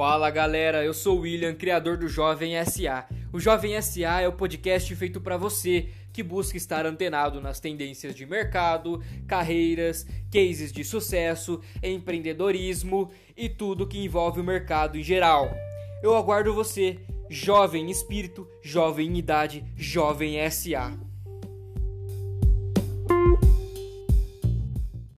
Fala galera, eu sou o William, criador do Jovem SA. O Jovem SA é o podcast feito para você que busca estar antenado nas tendências de mercado, carreiras, cases de sucesso, empreendedorismo e tudo que envolve o mercado em geral. Eu aguardo você, jovem espírito, jovem idade, jovem SA.